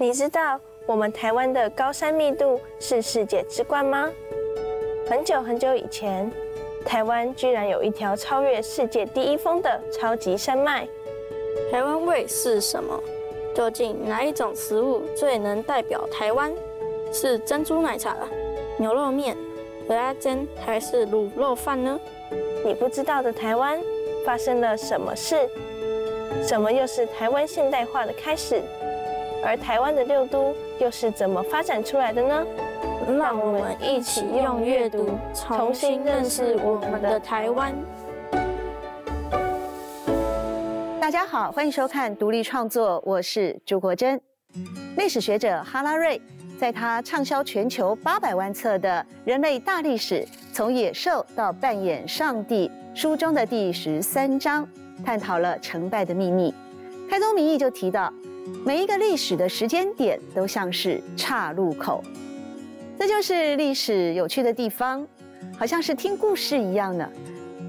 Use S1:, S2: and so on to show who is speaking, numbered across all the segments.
S1: 你知道我们台湾的高山密度是世界之冠吗？很久很久以前，台湾居然有一条超越世界第一峰的超级山脉。
S2: 台湾味是什么？究竟哪一种食物最能代表台湾？是珍珠奶茶、牛肉面、鹅阿煎还是卤肉饭呢？
S1: 你不知道的台湾发生了什么事？什么又是台湾现代化的开始？而台湾的六都又是怎么发展出来的呢？
S2: 让我们一起用阅读重新认识我们的台湾。
S3: 大家好，欢迎收看独立创作，我是朱国珍。历史学者哈拉瑞在他畅销全球八百万册的《人类大历史：从野兽到扮演上帝》书中的第十三章，探讨了成败的秘密。开宗明义就提到。每一个历史的时间点都像是岔路口，这就是历史有趣的地方，好像是听故事一样呢。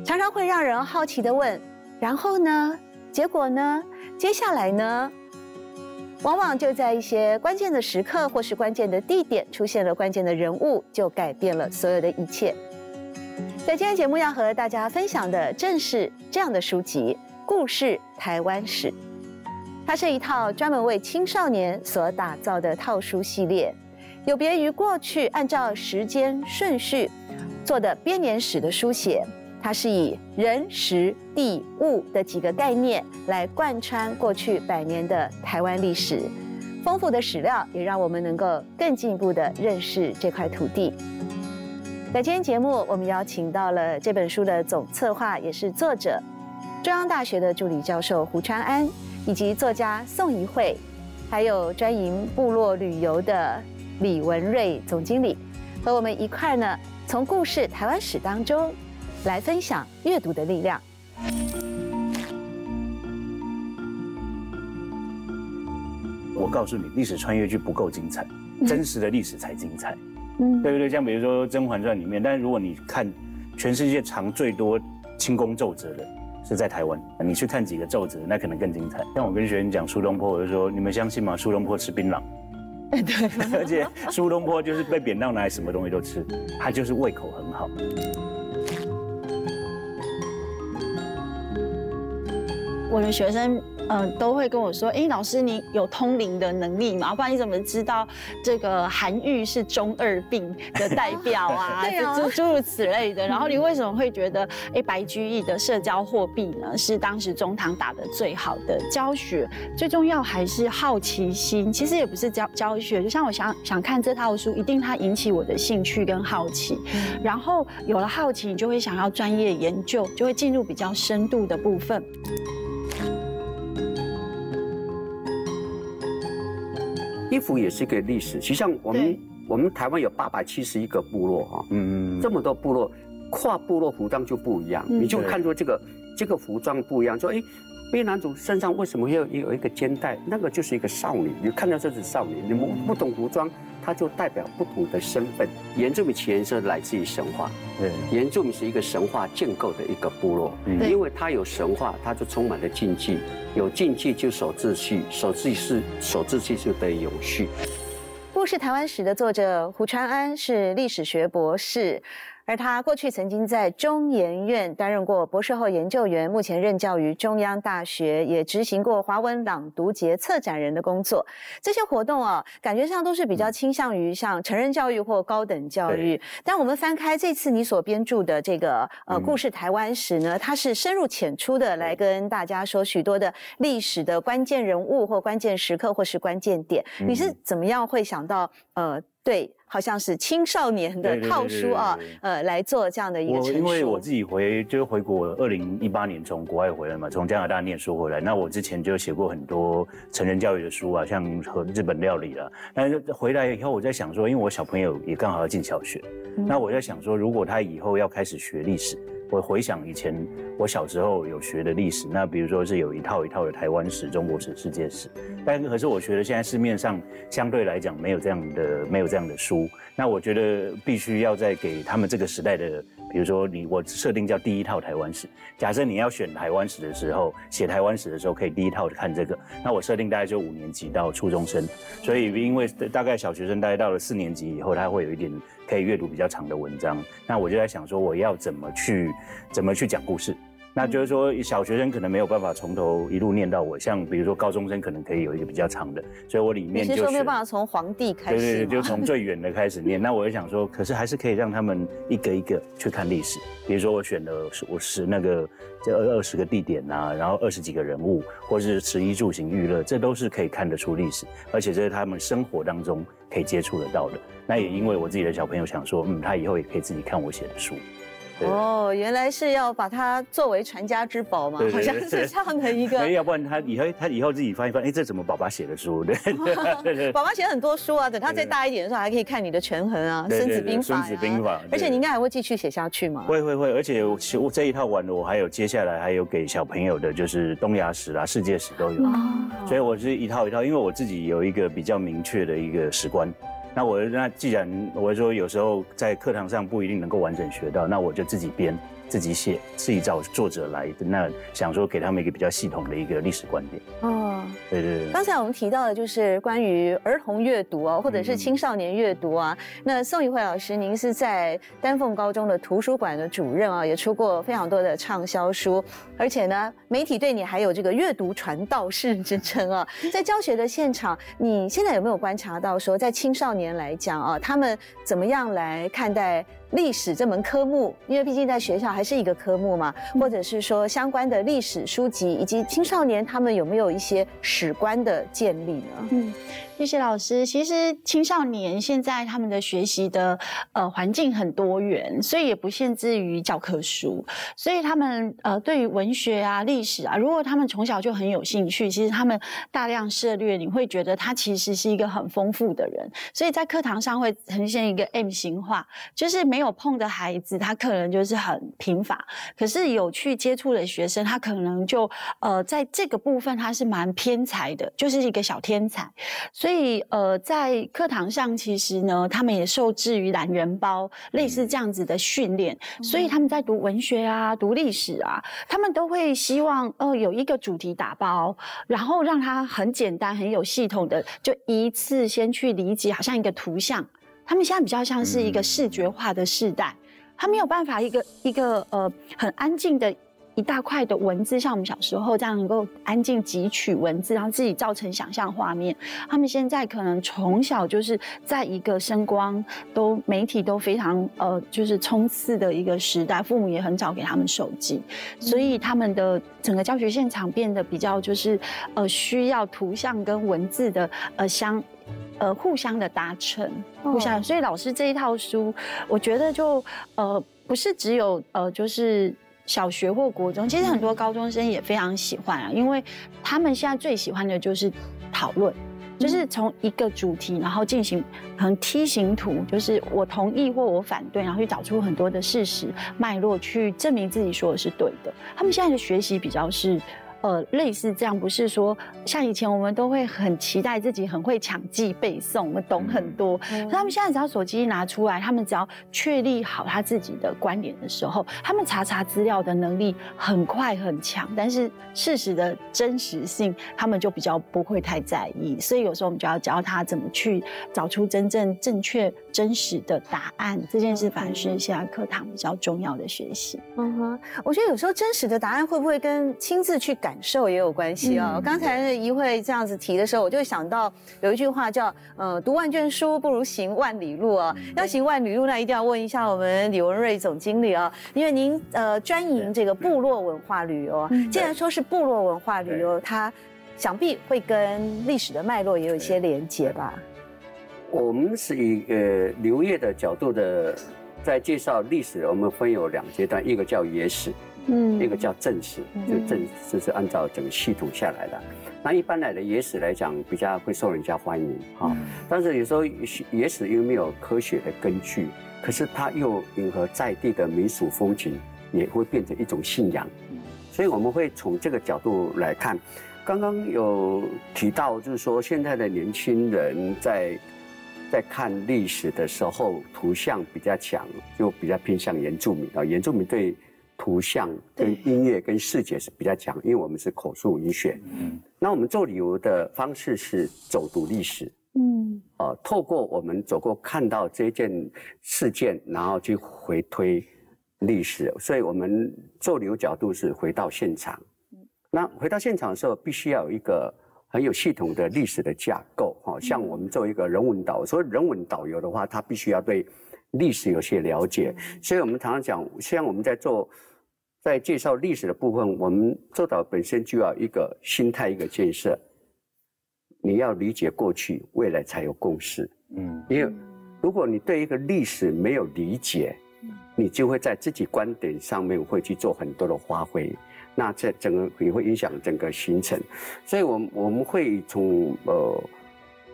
S3: 常常会让人好奇的问：然后呢？结果呢？接下来呢？往往就在一些关键的时刻或是关键的地点出现了关键的人物，就改变了所有的一切。在今天节目要和大家分享的正是这样的书籍《故事台湾史》。它是一套专门为青少年所打造的套书系列，有别于过去按照时间顺序做的编年史的书写，它是以人、时、地、物的几个概念来贯穿过去百年的台湾历史。丰富的史料也让我们能够更进一步的认识这块土地。在今天节目，我们邀请到了这本书的总策划，也是作者，中央大学的助理教授胡川安。以及作家宋怡慧，还有专营部落旅游的李文瑞总经理，和我们一块呢，从故事台湾史当中来分享阅读的力量。
S4: 我告诉你，历史穿越剧不够精彩，真实的历史才精彩，嗯，对不对？像比如说《甄嬛传》里面，但是如果你看全世界藏最多清宫奏折的。是在台湾，你去看几个奏折，那可能更精彩。像我跟学员讲苏东坡，我就说：你们相信吗？苏东坡吃槟榔，
S3: 对，
S4: 而且苏东坡就是被贬到哪里，什么东西都吃，他就是胃口很好。
S5: 我的学生。嗯，都会跟我说，哎，老师，你有通灵的能力吗？不然你怎么知道这个韩愈是中二病的代表啊？诸诸如此类的。然后你为什么会觉得，哎，白居易的社交货币呢，是当时中堂打的最好的教学？最重要还是好奇心。其实也不是教教学，就像我想想看这套书，一定它引起我的兴趣跟好奇。然后有了好奇，你就会想要专业研究，就会进入比较深度的部分。
S6: 衣服也是一个历史，实际上我们我们台湾有八百七十一个部落哈，嗯嗯，这么多部落，跨部落服装就不一样，你就看出这个这个服装不一样，说哎，卑南族身上为什么要有一个肩带？那个就是一个少女，你看到这是少女，你们不懂服装。它就代表不同的身份。原住民起源是来自于神话，对，原住民是一个神话建构的一个部落，因为它有神话，它就充满了禁忌，有禁忌就守秩序，守秩序守秩序就得以永续。
S3: 故事台湾史的作者胡传安是历史学博士。而他过去曾经在中研院担任过博士后研究员，目前任教于中央大学，也执行过华文朗读节策展人的工作。这些活动啊，感觉上都是比较倾向于像成人教育或高等教育。但我们翻开这次你所编著的这个呃故事台湾史呢，它是深入浅出的来跟大家说许多的历史的关键人物或关键时刻或是关键点。你是怎么样会想到呃？对，好像是青少年的套书啊，呃，来做这样的一个
S4: 我因为我自己回就是回国，二零一八年从国外回来嘛，从加拿大念书回来。那我之前就写过很多成人教育的书啊，像和日本料理啊。但是回来以后，我在想说，因为我小朋友也刚好要进小学，那我在想说，如果他以后要开始学历史。我回想以前我小时候有学的历史，那比如说是有一套一套的台湾史、中国史、世界史，但可是我觉得现在市面上相对来讲没有这样的没有这样的书，那我觉得必须要再给他们这个时代的比如说你我设定叫第一套台湾史，假设你要选台湾史的时候，写台湾史的时候可以第一套看这个，那我设定大概就五年级到初中生，所以因为大概小学生大概到了四年级以后，他会有一点可以阅读比较长的文章，那我就在想说我要怎么去怎么去讲故事。那就是说，小学生可能没有办法从头一路念到我，像比如说高中生可能可以有一个比较长的，所以我里面
S3: 就没有办法从皇帝开始，
S4: 对对，就从最远的开始念。那我就想说，可是还是可以让他们一个一个去看历史，比如说我选了我是那个这二二十个地点呐，然后二十几个人物，或是食衣住行娱乐，这都是可以看得出历史，而且这是他们生活当中可以接触得到的。那也因为我自己的小朋友想说，嗯，他以后也可以自己看我写的书。
S3: 哦，原来是要把它作为传家之宝嘛，好像是这样的一个。
S4: 要不然他以后他以后自己翻一翻，哎，这怎么爸爸写的书？对
S3: 爸爸写很多书啊，等他再大一点的时候，还可以看你的权衡啊，《孙子兵法》。孙子兵法。而且你应该还会继续写下去嘛？
S4: 会会会，而且我我这一套完了，我还有接下来还有给小朋友的，就是东亚史啊、世界史都有。所以我是一套一套，因为我自己有一个比较明确的一个史观。那我那既然我说有时候在课堂上不一定能够完整学到，那我就自己编。自己写，自己找作者来的，那想说给他们一个比较系统的一个历史观点。哦，对对对。
S3: 刚才我们提到的就是关于儿童阅读啊，或者是青少年阅读啊。那宋怡慧老师，您是在丹凤高中的图书馆的主任啊，也出过非常多的畅销书，而且呢，媒体对你还有这个阅读传道士之称啊。在教学的现场，你现在有没有观察到说，在青少年来讲啊，他们怎么样来看待？历史这门科目，因为毕竟在学校还是一个科目嘛，或者是说相关的历史书籍，以及青少年他们有没有一些史观的建立呢？嗯。
S5: 谢谢老师。其实青少年现在他们的学习的呃环境很多元，所以也不限制于教科书。所以他们呃对于文学啊、历史啊，如果他们从小就很有兴趣，其实他们大量涉略，你会觉得他其实是一个很丰富的人。所以在课堂上会呈现一个 M 型化，就是没有碰的孩子，他可能就是很贫乏；可是有去接触的学生，他可能就呃在这个部分他是蛮偏才的，就是一个小天才。所以以，呃，在课堂上，其实呢，他们也受制于懒人包，类似这样子的训练。所以他们在读文学啊、读历史啊，他们都会希望，呃，有一个主题打包，然后让他很简单、很有系统的，就一次先去理解，好像一个图像。他们现在比较像是一个视觉化的时代，他没有办法一个一个呃很安静的。一大块的文字，像我们小时候这样能够安静汲取文字，然后自己造成想象画面。他们现在可能从小就是在一个声光都媒体都非常呃就是冲刺的一个时代，父母也很早给他们手机，所以他们的整个教学现场变得比较就是呃需要图像跟文字的呃相呃互相的达成，互相。所以老师这一套书，我觉得就呃不是只有呃就是。小学或国中，其实很多高中生也非常喜欢啊，因为他们现在最喜欢的就是讨论，就是从一个主题，然后进行很梯形图，就是我同意或我反对，然后去找出很多的事实脉络，去证明自己说的是对的。他们现在的学习比较是。呃，类似这样，不是说像以前我们都会很期待自己很会抢记背诵，我们懂很多。他们现在只要手机一拿出来，他们只要确立好他自己的观点的时候，他们查查资料的能力很快很强，但是事实的真实性，他们就比较不会太在意。所以有时候我们就要教他怎么去找出真正正确真实的答案。这件事反而是现在课堂比较重要的学习。嗯
S3: 哼，我觉得有时候真实的答案会不会跟亲自去感受也有关系啊！刚才一会这样子提的时候，我就想到有一句话叫“呃，读万卷书不如行万里路”啊。要行万里路，那一定要问一下我们李文瑞总经理啊，因为您呃专营这个部落文化旅游。既然说是部落文化旅游，它想必会跟历史的脉络也有一些连接吧？
S6: 我们是以呃刘业的角度的在介绍历史，我们分有两阶段，一个叫野史。嗯，一个叫正史，就正这是按照整个系统下来的。那一般来的野史来讲，比较会受人家欢迎哈。但是有时候野史又没有科学的根据，可是它又迎合在地的民俗风情，也会变成一种信仰。所以我们会从这个角度来看。刚刚有提到，就是说现在的年轻人在在看历史的时候，图像比较强，就比较偏向原住民啊。原住民对图像、跟音乐、跟视觉是比较强，因为我们是口述文学。嗯，那我们做旅游的方式是走读历史。嗯，呃，透过我们走过看到这件事件，然后去回推历史。所以我们做旅游角度是回到现场。那回到现场的时候，必须要有一个。很有系统的历史的架构，哈，像我们做一个人文导，所以人文导游的话，他必须要对历史有些了解，所以我们常常讲，像我们在做在介绍历史的部分，我们做导本身就要一个心态一个建设，你要理解过去，未来才有共识，嗯，因为如果你对一个历史没有理解，你就会在自己观点上面会去做很多的发挥。那这整个也会影响整个行程，所以，我我们会从呃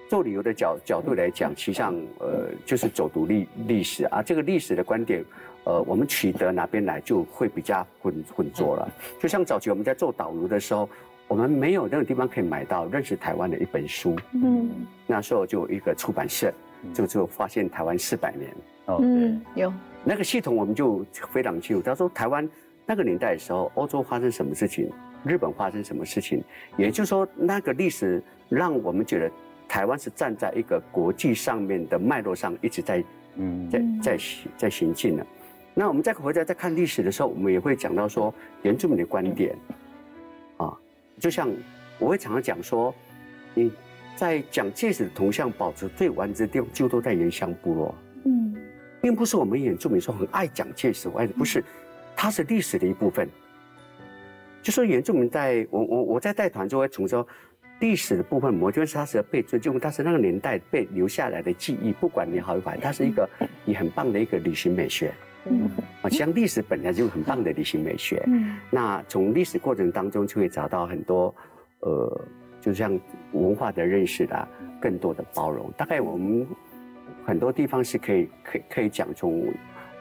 S6: 做旅游的角角度来讲，实际上呃就是走读历历史。啊，这个历史的观点，呃，我们取得哪边来就会比较混混浊了。就像早期我们在做导游的时候，我们没有那个地方可以买到认识台湾的一本书，嗯，那时候就一个出版社，就就发现台湾四百年，
S5: 哦，嗯，有。
S6: 那个系统我们就非常清楚，他说台湾。那个年代的时候，欧洲发生什么事情，日本发生什么事情，也就是说，那个历史让我们觉得台湾是站在一个国际上面的脉络上，一直在，嗯，在在在行进的。那我们再回来再看历史的时候，我们也会讲到说原住民的观点，啊，就像我会常常讲说，你在蒋介石的铜像保持最完整的地方，就都在原乡部落，嗯，并不是我们原住民说很爱蒋介石，爱不是。它是历史的一部分，就说原住民在我我我在带团就会从说历史的部分，我觉得它是被尊重，它是那个年代被留下来的记忆，不管你好与坏，它是一个也很棒的一个旅行美学。嗯，啊，像历史本来就很棒的旅行美学。嗯，那从历史过程当中就会找到很多，呃，就像文化的认识啦，更多的包容。大概我们很多地方是可以可以可以讲从。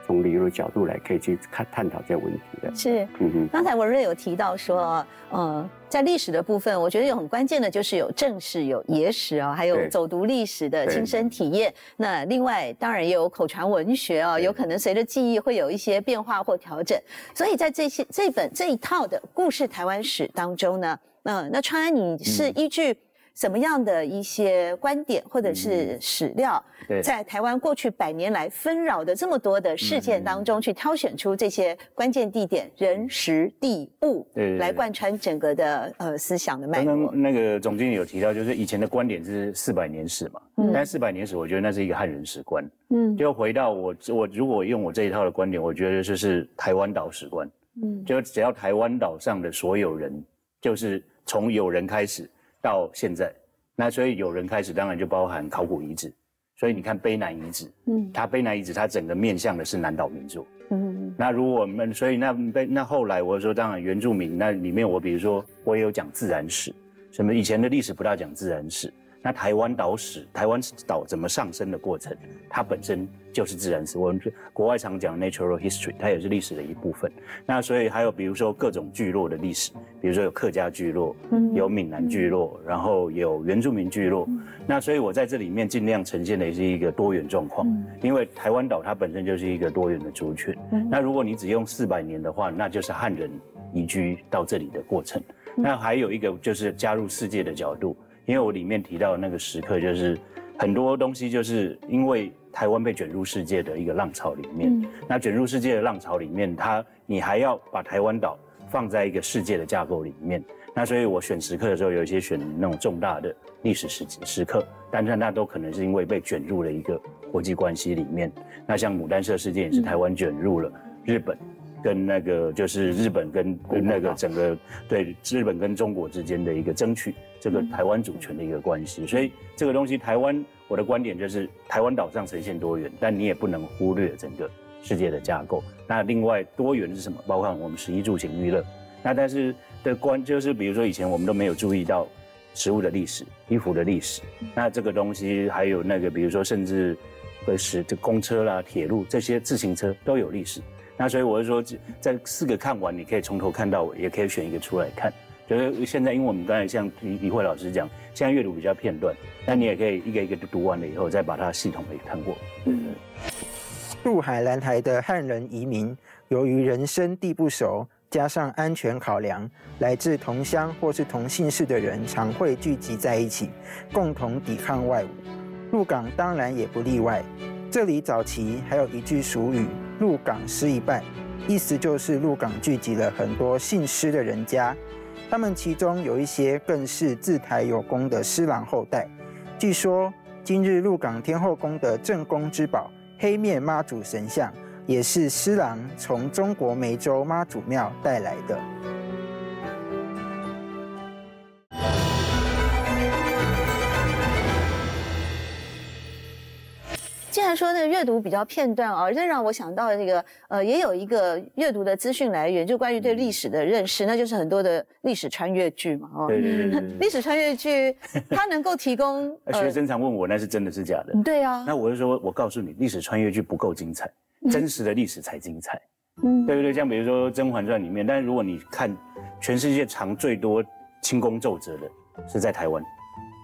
S6: 从旅游的角度来，可以去看探讨这个问题的。
S3: 是，嗯哼。刚才文瑞有提到说，呃，在历史的部分，我觉得有很关键的就是有正史、有野史啊，还有走读历史的亲身体验。那另外，当然也有口传文学啊，有可能随着记忆会有一些变化或调整。所以在这些这本这一套的故事台湾史当中呢，嗯，那川安你是依据。什么样的一些观点或者是史料，在台湾过去百年来纷扰的这么多的事件当中，去挑选出这些关键地点、人、时、地、物，来贯穿整个的呃思想的脉络。
S4: 刚刚那个总经理有提到，就是以前的观点是四百年史嘛，但四百年史，我觉得那是一个汉人史观。嗯，就回到我我如果用我这一套的观点，我觉得就是台湾岛史观。嗯，就只要台湾岛上的所有人，就是从有人开始。到现在，那所以有人开始，当然就包含考古遗址。所以你看卑南遗址，嗯，它卑南遗址它整个面向的是南岛民族，嗯，那如果我们所以那卑那后来我说当然原住民那里面我比如说我也有讲自然史，什么以前的历史不大讲自然史。那台湾岛史，台湾岛怎么上升的过程，它本身就是自然史。我们国外常讲 natural history，它也是历史的一部分。那所以还有比如说各种聚落的历史，比如说有客家聚落，有闽南聚落，然后有原住民聚落。那所以我在这里面尽量呈现的是一个多元状况，因为台湾岛它本身就是一个多元的族群。那如果你只用四百年的话，那就是汉人移居到这里的过程。那还有一个就是加入世界的角度。因为我里面提到的那个时刻，就是很多东西，就是因为台湾被卷入世界的一个浪潮里面。那卷入世界的浪潮里面，它你还要把台湾岛放在一个世界的架构里面。那所以我选时刻的时候，有一些选那种重大的历史时时刻，但是那都可能是因为被卷入了一个国际关系里面。那像牡丹社事件也是台湾卷入了日本。跟那个就是日本跟跟那个整个对日本跟中国之间的一个争取这个台湾主权的一个关系，所以这个东西台湾我的观点就是台湾岛上呈现多元，但你也不能忽略整个世界的架构。那另外多元是什么？包括我们食衣住行娱乐。那但是的关就是比如说以前我们都没有注意到食物的历史、衣服的历史。那这个东西还有那个比如说甚至会使这公车啦、铁路这些自行车都有历史。那所以我是说，在四个看完，你可以从头看到尾，也可以选一个出来看。就是现在，因为我们刚才像李李慧老师讲，现在阅读比较片段，那你也可以一个一个读完了以后，再把它系统的看过。嗯。
S7: 渡海蓝台的汉人移民，由于人生地不熟，加上安全考量，来自同乡或是同姓氏的人常会聚集在一起，共同抵抗外侮。鹿港当然也不例外。这里早期还有一句俗语：“鹿港失一拜”，意思就是鹿港聚集了很多姓施的人家，他们其中有一些更是自台有功的施琅后代。据说今日鹿港天后宫的镇宫之宝。黑面妈祖神像也是施琅从中国梅州妈祖庙带来的。
S3: 说那个阅读比较片段啊，这让我想到这个呃，也有一个阅读的资讯来源，就关于对历史的认识，那就是很多的历史穿越剧嘛。
S4: 哦，对对对。
S3: 历史穿越剧它能够提供。
S4: 学生常问我那是真的是假的？
S3: 对啊。
S4: 那我就说，我告诉你，历史穿越剧不够精彩，真实的历史才精彩。嗯，对不对？像比如说《甄嬛传》里面，但是如果你看全世界藏最多清宫奏折的是在台湾。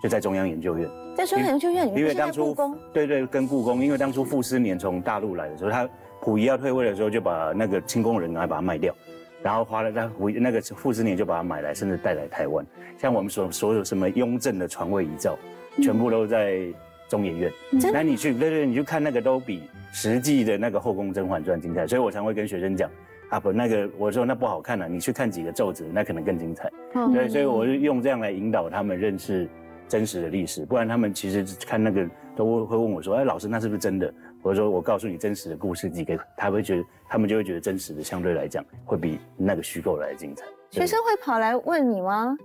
S4: 就在中央研究院，
S3: 在中央研究院里面，因为当初
S4: 对对跟故宫，因为当初傅斯年从大陆来的时候，他溥仪要退位的时候，就把那个清宫人来把它卖掉，然后花了他溥那个傅斯年就把它买来，甚至带来台湾。像我们所所有什么雍正的传位遗诏，全部都在中研院。那你去对对，你去看那个都比实际的那个后宫甄嬛传精彩。所以我常会跟学生讲啊，不那个我说那不好看了，你去看几个奏折，那可能更精彩。对，所以我就用这样来引导他们认识。真实的历史，不然他们其实看那个都会问我说：“哎，老师，那是不是真的？”或者说我告诉你真实的故事，几个他会觉得，他们就会觉得真实的相对来讲会比那个虚构来的精彩。
S3: 学生会跑来问你吗？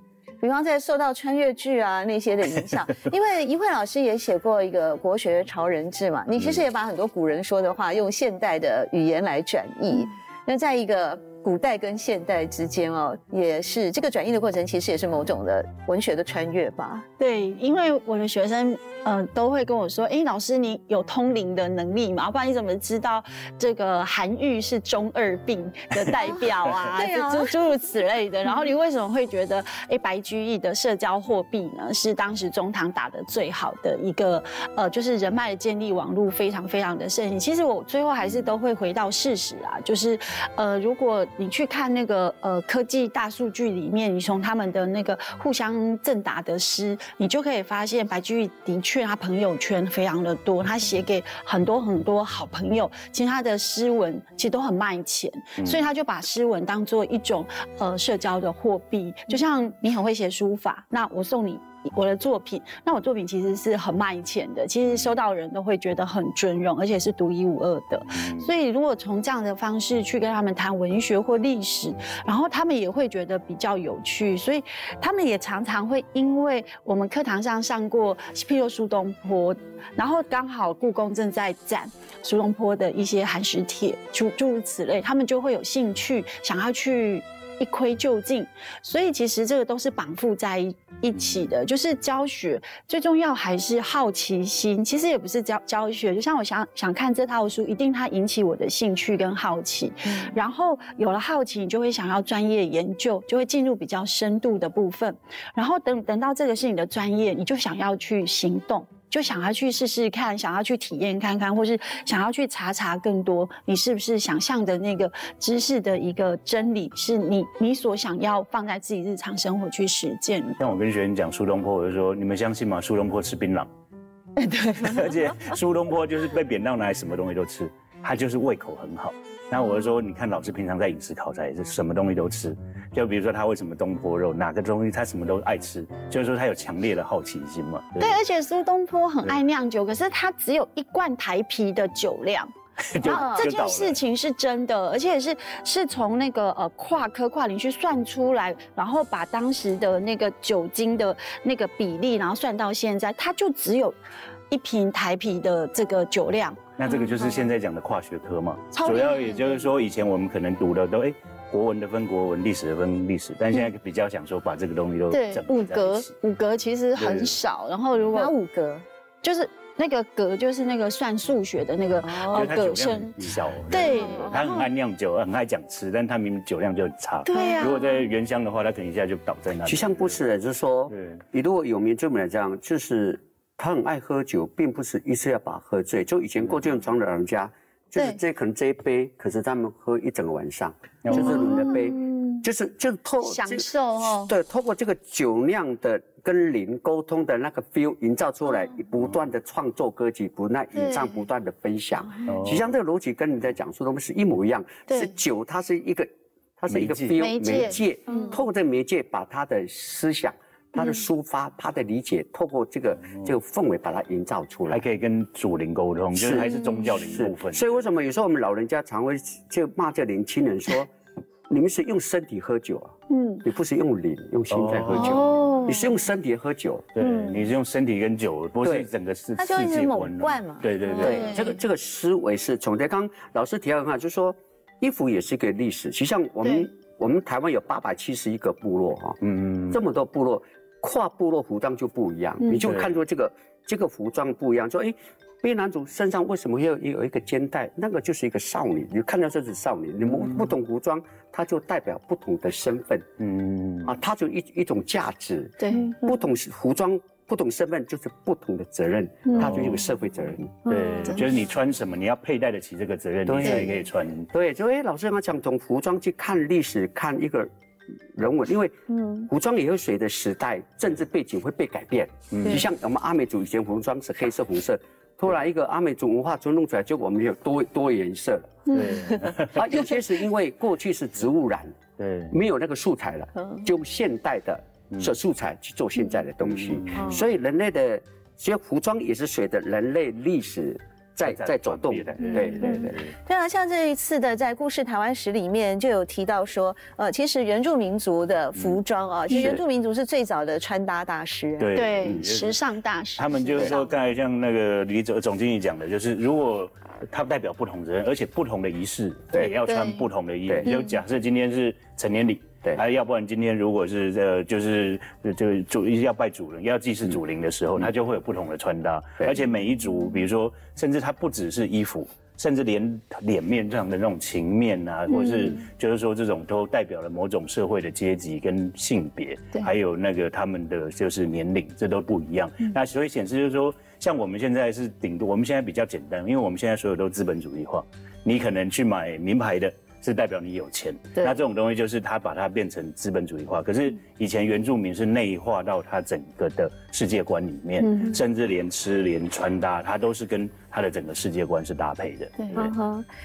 S3: 比方在受到穿越剧啊那些的影响，因为一慧老师也写过一个国学潮人志嘛，你其实也把很多古人说的话用现代的语言来转译。那在一个。古代跟现代之间哦，也是这个转译的过程，其实也是某种的文学的穿越吧。
S5: 对，因为我的学生嗯都会跟我说，哎，老师你有通灵的能力吗？不然你怎么知道这个韩愈是中二病的代表啊？诸诸如此类的。然后你为什么会觉得，哎，白居易的社交货币呢，是当时中唐打的最好的一个呃，就是人脉的建立网络非常非常的盛行。其实我最后还是都会回到事实啊，就是呃，如果你去看那个呃科技大数据里面，你从他们的那个互相赠答的诗，你就可以发现白居易的确他朋友圈非常的多，他写给很多很多好朋友，其实他的诗文其实都很卖钱，所以他就把诗文当做一种呃社交的货币，就像你很会写书法，那我送你。我的作品，那我作品其实是很卖钱的，其实收到人都会觉得很尊荣，而且是独一无二的。所以如果从这样的方式去跟他们谈文学或历史，然后他们也会觉得比较有趣，所以他们也常常会因为我们课堂上上过，譬如苏东坡，然后刚好故宫正在展苏东坡的一些寒食帖，诸诸如此类，他们就会有兴趣想要去。一窥究竟，所以其实这个都是绑缚在一起的。就是教学最重要还是好奇心，其实也不是教教学。就像我想想看这套书，一定它引起我的兴趣跟好奇，然后有了好奇，你就会想要专业研究，就会进入比较深度的部分。然后等等到这个是你的专业，你就想要去行动。就想要去试试看，想要去体验看看，或是想要去查查更多，你是不是想象的那个知识的一个真理，是你你所想要放在自己日常生活去实践。
S4: 像我跟学员讲苏东坡，我就说你们相信吗？苏东坡吃槟榔，
S3: 对，
S4: 而且苏东坡就是被贬到哪里什么东西都吃，他就是胃口很好。那我就说，你看老师平常在饮食考察也是什么东西都吃，就比如说他为什么东坡肉哪个东西他什么都爱吃，就是说他有强烈的好奇心嘛。
S5: 对，而且苏东坡很爱酿酒，可是他只有一罐台啤的酒量，这件事情是真的，而且是是从那个呃跨科跨领去算出来，然后把当时的那个酒精的那个比例，然后算到现在，他就只有一瓶台啤的这个酒量。
S4: 那这个就是现在讲的跨学科嘛，主要也就是说，以前我们可能读的都哎，国文的分国文，历史的分历史，但现在比较想说把这个东西都
S5: 对五格五格其实很少，然后如果
S3: 五格？
S5: 就是那个格就是那个算数学的那个
S4: 哦，
S5: 葛
S4: 声小，
S5: 对，
S4: 他很爱酿酒，很爱讲吃，但他明明酒量就很差。
S5: 对呀，
S4: 如果在原乡的话，他可能一下就倒在那。
S6: 就像不是的，就是说，你如果有名这么来讲，就是他很爱喝酒，并不是一次要把喝醉。就以前过这种庄的老人家，就是这可能这一杯，可是他们喝一整个晚上，就是轮的杯。就是就是透
S5: 享受哦，
S6: 对，透过这个酒酿的跟灵沟通的那个 feel 营造出来，不断的创作歌曲，不断演唱，不断的分享。实际上这个逻辑跟你在讲述东西是一模一样，是酒，它是一个，它是一个 feel 媒介，透过这个媒介把他的思想、他的抒发、他的理解，透过这个这个氛围把它营造出来，
S4: 还可以跟主灵沟通，就是还是宗教的一部分。
S6: 所以为什么有时候我们老人家常会就骂这年轻人说？你们是用身体喝酒啊？嗯，你不是用灵、用心在喝酒。哦，你是用身体喝酒。
S4: 对，你是用身体跟酒，不是整个世世界
S1: 观嘛？
S4: 对对对，
S6: 这个这个思维是从这刚老师提到的话，就是说衣服也是一个历史。其实像我们我们台湾有八百七十一个部落哈，嗯嗯，这么多部落，跨部落服装就不一样，你就看出这个这个服装不一样，说哎。B 男主身上为什么要有一个肩带？那个就是一个少女，你看到这是少女。你们不懂服装，它就代表不同的身份。嗯，啊，它就一一种价值。
S5: 对，
S6: 不同服装、不同身份就是不同的责任，它就有个社会责任。
S4: 对，就是你穿什么，你要佩戴得起这个责任，你才可以穿。
S6: 对，所以老师刚讲从服装去看历史，看一个人文，因为嗯，服装也会随着时代、政治背景会被改变。嗯，就像我们阿美族以前服装是黑色、红色。突然一个阿美族文化就弄出来，就我们有多多颜色。对，啊，有些是因为过去是植物染，对，没有那个素材了，就用现代的这素材去做现在的东西。所以人类的其实服装也是随着人类历史。在在走动的，对对对
S3: 对啊，像这一次的在故事台湾史里面就有提到说，呃，其实原住民族的服装啊，其实原住民族是最早的穿搭大师，
S5: 对，时尚大师。
S4: 他们就是说，刚才像那个李总总经理讲的，就是如果他代表不同的人，而且不同的仪式，对，要穿不同的衣服。就假设今天是成年礼。对，还要不然今天如果是这就是就主要拜主人，要祭祀祖灵的时候，他就会有不同的穿搭，而且每一组，比如说，甚至它不只是衣服，甚至连脸面上的那种情面啊，或是就是说这种都代表了某种社会的阶级跟性别，还有那个他们的就是年龄，这都不一样。那所以显示就是说，像我们现在是顶多，我们现在比较简单，因为我们现在所有都资本主义化，你可能去买名牌的。是代表你有钱，那这种东西就是他把它变成资本主义化。可是以前原住民是内化到他整个的世界观里面，甚至连吃连穿搭，他都是跟。它的整个世界观是搭配的，
S3: 对，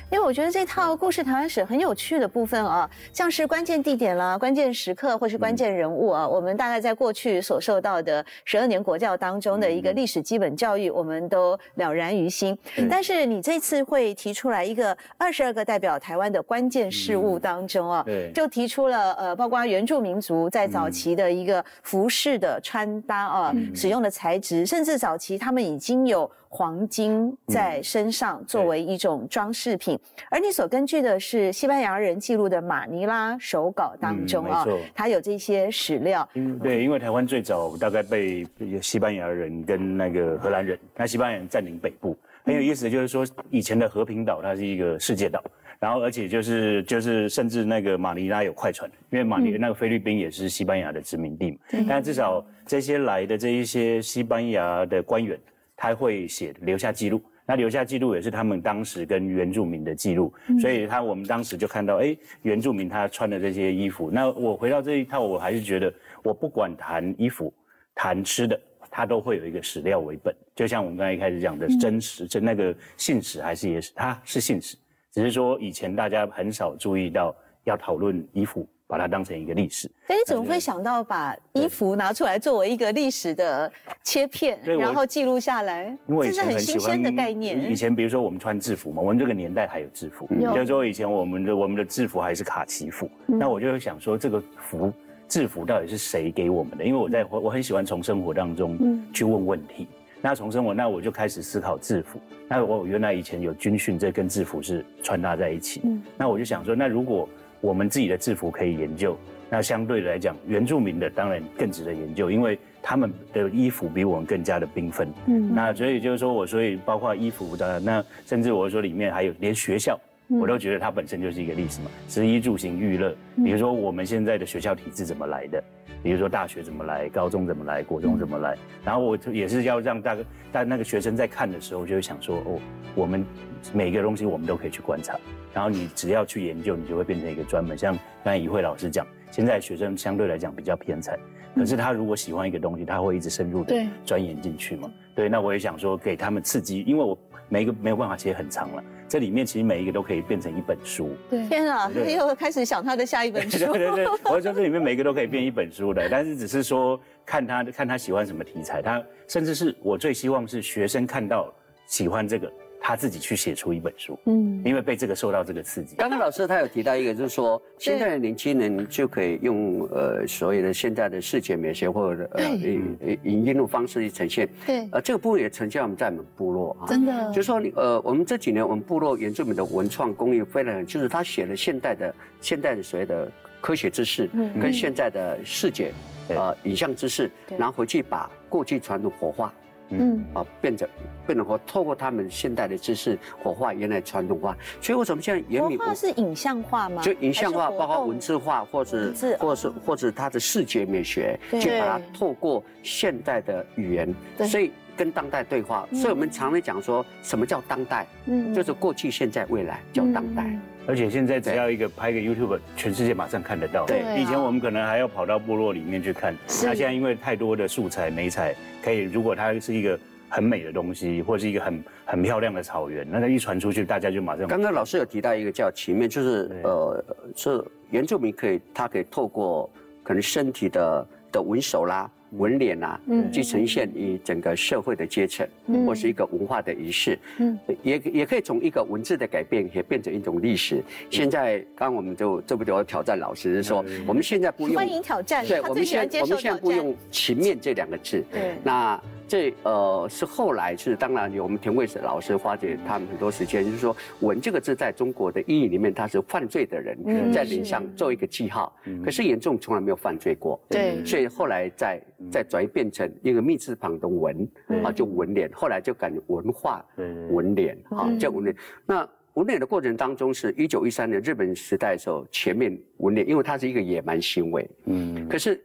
S3: 因为我觉得这套故事台湾史很有趣的部分啊，像是关键地点啦、关键时刻或是关键人物啊，我们大概在过去所受到的十二年国教当中的一个历史基本教育，我们都了然于心。但是你这次会提出来一个二十二个代表台湾的关键事物当中啊，对。就提出了呃，包括原住民族在早期的一个服饰的穿搭啊，使用的材质，甚至早期他们已经有。黄金在身上作为一种装饰品，而你所根据的是西班牙人记录的马尼拉手稿当中啊，它有这些史料。
S4: 嗯，对，因为台湾最早大概被西班牙人跟那个荷兰人，那西班牙人占领北部，很有意思，就是说以前的和平岛它是一个世界岛，然后而且就是就是甚至那个马尼拉有快船，因为马尼那个菲律宾也是西班牙的殖民地嘛，但至少这些来的这一些西班牙的官员。他会写留下记录，那留下记录也是他们当时跟原住民的记录，所以他我们当时就看到，哎，原住民他穿的这些衣服。那我回到这一套，我还是觉得，我不管谈衣服，谈吃的，他都会有一个史料为本。就像我们刚才一开始讲的，真实，就那个信史还是野史，它是信史，只是说以前大家很少注意到要讨论衣服。把它当成一个历史，
S3: 哎你怎么会想到把衣服拿出来作为一个历史的切片，然后记录下来？因为这是很新鲜的概念。
S4: 以前比如说我们穿制服嘛，我们这个年代还有制服，就是说以前我们的我们的制服还是卡其服。那我就想说，这个服制服到底是谁给我们的？因为我在我很喜欢从生活当中去问问题。那从生活，那我就开始思考制服。那我原来以前有军训，这跟制服是穿搭在一起。嗯那我就想说，那如果我们自己的制服可以研究，那相对来讲，原住民的当然更值得研究，因为他们的衣服比我们更加的缤纷。嗯，那所以就是说我，所以包括衣服的，那甚至我说里面还有连学校，我都觉得它本身就是一个历史嘛，食衣住行娱乐。比如说我们现在的学校体制怎么来的？比如说大学怎么来，高中怎么来，国中怎么来？然后我也是要让大大那个学生在看的时候，就会想说，哦，我们每个东西我们都可以去观察。然后你只要去研究，你就会变成一个专门。像刚才怡慧老师讲，现在学生相对来讲比较偏才，可是他如果喜欢一个东西，他会一直深入的钻研进去嘛。对，那我也想说给他们刺激，因为我每一个没有办法写很长了，这里面其实每一个都可以变成一本书。
S3: 对，天啊，他又开始想他的下一本书。对
S4: 对对，我说这里面每一个都可以变一本书的，但是只是说看他看他喜欢什么题材，他甚至是我最希望是学生看到喜欢这个。他自己去写出一本书，嗯，因为被这个受到这个刺激。
S6: 刚刚老师他有提到一个，就是说 现在的年轻人就可以用呃所谓的现在的视觉美学或者呃影影音的方式去呈现。
S3: 对，呃
S6: 这个部分也呈现我们在我们部落
S3: 啊，真的，
S6: 就是说呃我们这几年我们部落原住民的文创工艺非常，就是他写了现代的现代的所谓的科学知识，跟现在的视觉呃影像知识，然后回去把过去传统活化。嗯。啊，变成变成活，透过他们现代的知识火化原来传统化，所以为什么现在原
S3: 民火化是影像化吗？
S6: 就影像化，包括文字化，或者或者是或者它的视觉美学，去把它透过现代的语言，所以跟当代对话。所以我们常常讲说，什么叫当代？嗯，就是过去、现在、未来叫当代。
S4: 而且现在只要一个拍个 YouTube，全世界马上看得到。
S3: 对，
S4: 以前我们可能还要跑到部落里面去看。那现在因为太多的素材、美彩，可以如果它是一个很美的东西，或是一个很很漂亮的草原，那它一传出去，大家就马上。
S6: 刚刚老师有提到一个叫情面，就是呃，是原住民可以，他可以透过可能身体的的纹手啦。纹脸啊，嗯，去呈现以整个社会的阶层，或是一个文化的仪式，嗯，也也可以从一个文字的改变，也变成一种历史。现在，刚刚我们就这不就要挑战老师是说，我们现在不用
S3: 欢迎挑战，
S6: 对，我们现我们现在不用情面这两个字，
S3: 对，
S6: 那。这呃是后来是当然有我们田卫史老师花姐他们很多时间，就是说“文”这个字在中国的意义里面，它是犯罪的人在脸上做一个记号，可是严重从来没有犯罪过，
S3: 对，
S6: 所以后来再再转移变成一个密字旁的“文”啊，就文脸，后来就改文化文脸啊，叫文脸。那文脸的过程当中，是一九一三年日本时代的时候前面文脸，因为它是一个野蛮行为，嗯，可是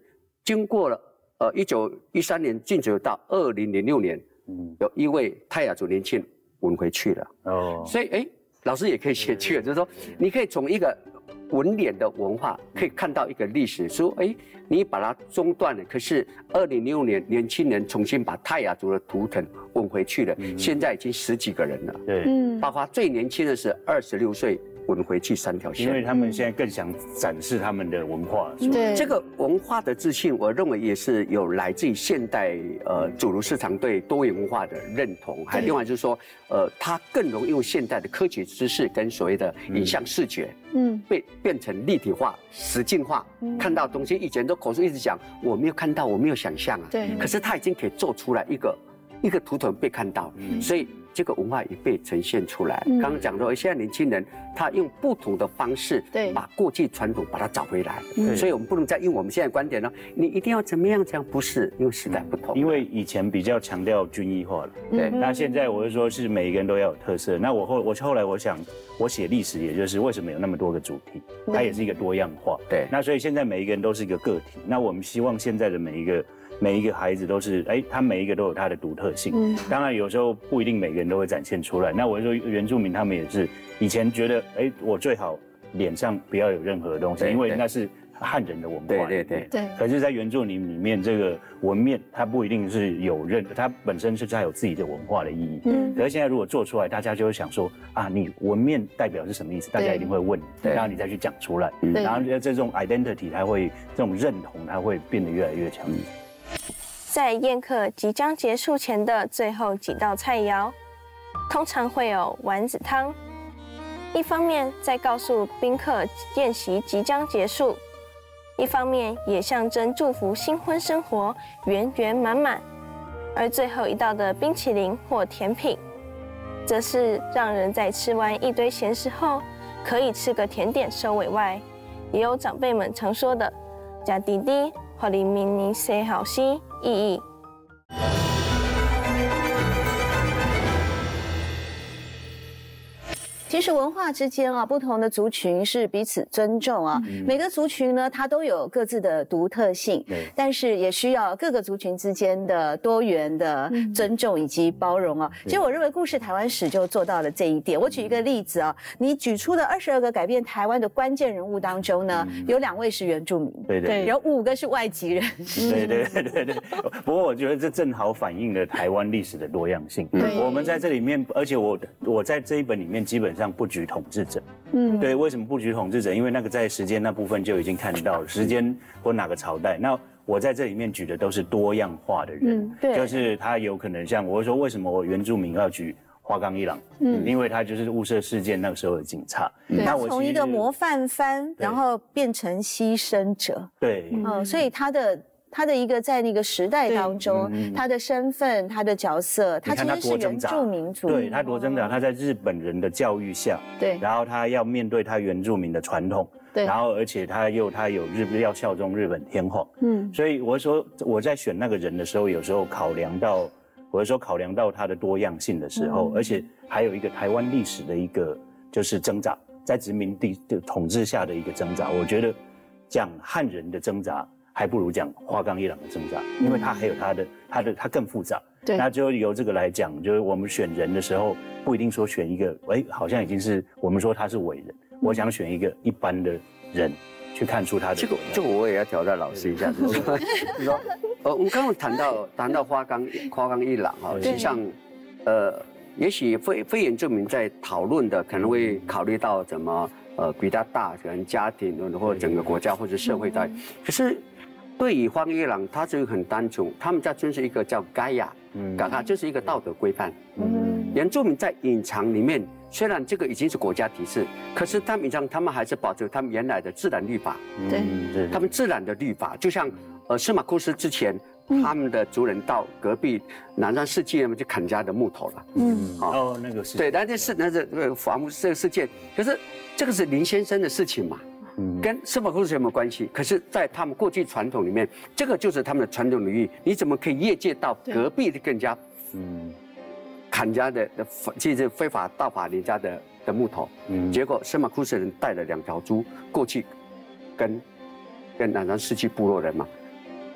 S6: 经过了。呃，一九一三年禁止到二零零六年，嗯，有一位泰雅族年轻人纹回去了。哦，所以哎，老师也可以写去了，就是说，你可以从一个文脸的文化，可以看到一个历史，说哎，你把它中断了，可是二零零六年年轻人重新把泰雅族的图腾纹回去了，现在已经十几个人了。
S4: 对，嗯，
S6: 包括最年轻的是二十六岁。滚回去三条线，
S4: 因为他们现在更想展示他们的文化。
S3: 对
S6: 这个文化的自信，我认为也是有来自于现代呃主流市场对多元文化的认同。还另外就是说，呃，它更容易用现代的科学知识跟所谓的影像视觉，嗯，被变成立体化、实境化，看到东西以前都口述一直讲，我没有看到，我没有想象啊。
S3: 对。
S6: 可是他已经可以做出来一个一个图腾被看到，所以。这个文化也被呈现出来。刚刚讲到，现在年轻人他用不同的方式，
S3: 对，
S6: 把过去传统把它找回来。所以，我们不能再用我们现在观点了。你一定要怎么样？这样不是，因为时代不同。
S4: 因为以前比较强调军医化了，对。那现在我是说，是每一个人都要有特色。那我后我后来我想，我写历史，也就是为什么有那么多个主题，它也是一个多样化。
S6: 对。
S4: 那所以现在每一个人都是一个个体。那我们希望现在的每一个。每一个孩子都是，哎，他每一个都有他的独特性。嗯，当然有时候不一定每个人都会展现出来。那我说原住民他们也是，以前觉得，哎，我最好脸上不要有任何东西，因为那是汉人的文化。
S6: 对对对
S3: 对。
S6: 可
S4: 是，在原住民里面，这个纹面它不一定是有任，它本身是它有自己的文化的意义。嗯。可是现在如果做出来，大家就会想说，啊，你纹面代表是什么意思？大家一定会问，然后你再去讲出来，然后这种 identity 它会这种认同，它会变得越来越强。
S1: 在宴客即将结束前的最后几道菜肴，通常会有丸子汤。一方面在告诉宾客宴席即将结束，一方面也象征祝福新婚生活圆圆满满。而最后一道的冰淇淋或甜品，则是让人在吃完一堆咸食后，可以吃个甜点收尾外，也有长辈们常说的“假弟弟，或黎明你谁好西”。意义。
S3: 其实文化之间啊，不同的族群是彼此尊重啊。每个族群呢，它都有各自的独特性，但是也需要各个族群之间的多元的尊重以及包容啊。其实我认为故事台湾史就做到了这一点。我举一个例子啊，你举出的二十二个改变台湾的关键人物当中呢，有两位是原住民，
S4: 对对，
S3: 有五个是外籍人，
S4: 士对对对对。不过我觉得这正好反映了台湾历史的多样性。我们在这里面，而且我我在这一本里面基本。上不举统治者，嗯，对，为什么不举统治者？因为那个在时间那部分就已经看到时间或哪个朝代。那我在这里面举的都是多样化的人，对，就是他有可能像我说，为什么我原住民要举花岗一郎？嗯，因为他就是雾社事件那个时候的警察，
S3: 那我从一个模范犯，然后变成牺牲者，
S4: 对，
S3: 嗯，所以他的。他的一个在那个时代当中，他的身份、他的角色，他其实是原住民族。
S4: 对他多挣扎，他在日本人的教育下，
S3: 对，
S4: 然后他要面对他原住民的传统，
S3: 对，
S4: 然后而且他又他有日要效忠日本天皇，嗯，所以我说我在选那个人的时候，有时候考量到，或者说考量到他的多样性的时候，而且还有一个台湾历史的一个就是挣扎，在殖民地的统治下的一个挣扎，我觉得讲汉人的挣扎。还不如讲花岗一郎的挣扎，因为他还有他的他的他更复杂。
S3: 对，
S4: 那就由这个来讲，就是我们选人的时候，不一定说选一个，哎，好像已经是我们说他是伟人。我想选一个一般的人，去看出他的。
S6: 这个这个我也要挑战老师一下，就是说，呃，我们刚刚谈到谈到花岗花岗一郎啊，实际上，呃，也许非非原住民在讨论的可能会考虑到怎么呃比较大，可能家庭或者整个国家或者社会在，可是。对于荒野狼，他这个很单纯，他们在遵守一个叫盖亚，嗯，嘎嘎，就是一个道德规范。嗯，原住民在隐藏里面，虽然这个已经是国家体制，可是他们隐藏，他们还是保持他们原来的自然律法。
S3: 对，
S6: 他们自然的律法，就像呃司马库斯之前，他们的族人到隔壁南山世界嘛，就砍家的木头了。
S4: 嗯，哦，那个是。
S6: 对，那件事，那是那个伐木这个事件，可是这个是林先生的事情嘛。跟司法公司有没有关系？可是，在他们过去传统里面，这个就是他们的传统领域。你怎么可以越界到隔壁的更加，嗯，砍家的的，其实非法盗伐人家的的木头？嗯，结果司马库斯人带了两条猪过去，跟跟南山世纪部落人嘛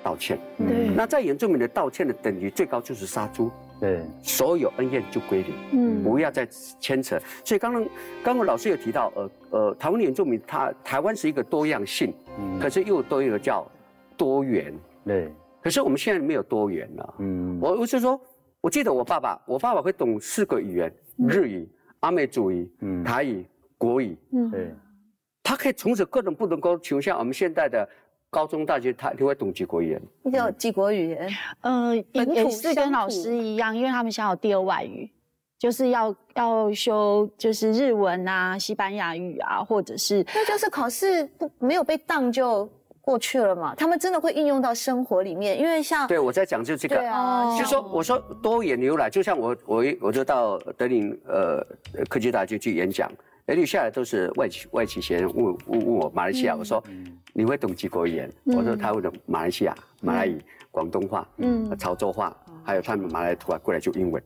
S6: 道歉。
S3: 对，
S6: 那在原住民的道歉的等级最高就是杀猪。
S4: 对，
S6: 所有恩怨就归零，嗯，不要再牵扯。所以刚刚刚刚老师有提到，呃呃，台湾原住民，他台湾是一个多样性，嗯，可是又多一个叫多元，
S4: 对。
S6: 可是我们现在没有多元了，嗯，我我是说，我记得我爸爸，我爸爸会懂四个语言：日语、阿美族语、嗯，台语、国语，
S4: 嗯，对。
S6: 他可以从此各种不同沟求，像我们现在的。高中、大学，他你会懂几国语言？
S3: 你有几国语言？
S5: 嗯，也是跟老师一样，因为他们想有第二外语，就是要要修，就是日文啊、西班牙语啊，或者是
S3: 那就是考试不没有被当就过去了嘛。他们真的会应用到生活里面，因为像
S6: 对我在讲就这个，就说我说多元由来，就像我我我就到德林呃科技大学去演讲。哎，留下来都是外企外企学生问问问我马来西亚，我说你会懂几国语言？我说他会懂马来西亚马来语、广东话、嗯、潮州话，还有他们马来图啊过来就英文。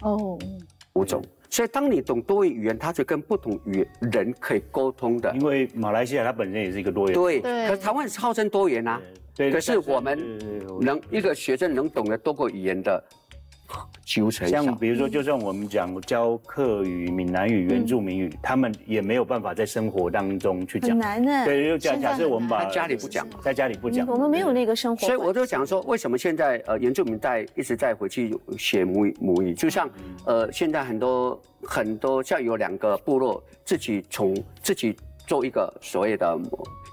S6: 哦，五种。所以当你懂多语言，他就跟不同语人可以沟通的。
S4: 因为马来西亚它本身也是一个多元。
S6: 对，可是台湾是号称多元啊。对。可是我们能一个学生能懂得多个语言的。
S4: 像比如说，就算我们讲教客语、闽南语、原住民语，他们也没有办法在生活当中去讲。
S3: 很难的。
S4: 对，就假假设我们把
S6: 家里不讲，
S4: 在家里不讲，
S3: 我们没有那个生活。
S6: 所以我就讲说，为什么现在呃原住民在一直在回去写母语母语？就像呃现在很多很多像有两个部落自己从自己做一个所谓的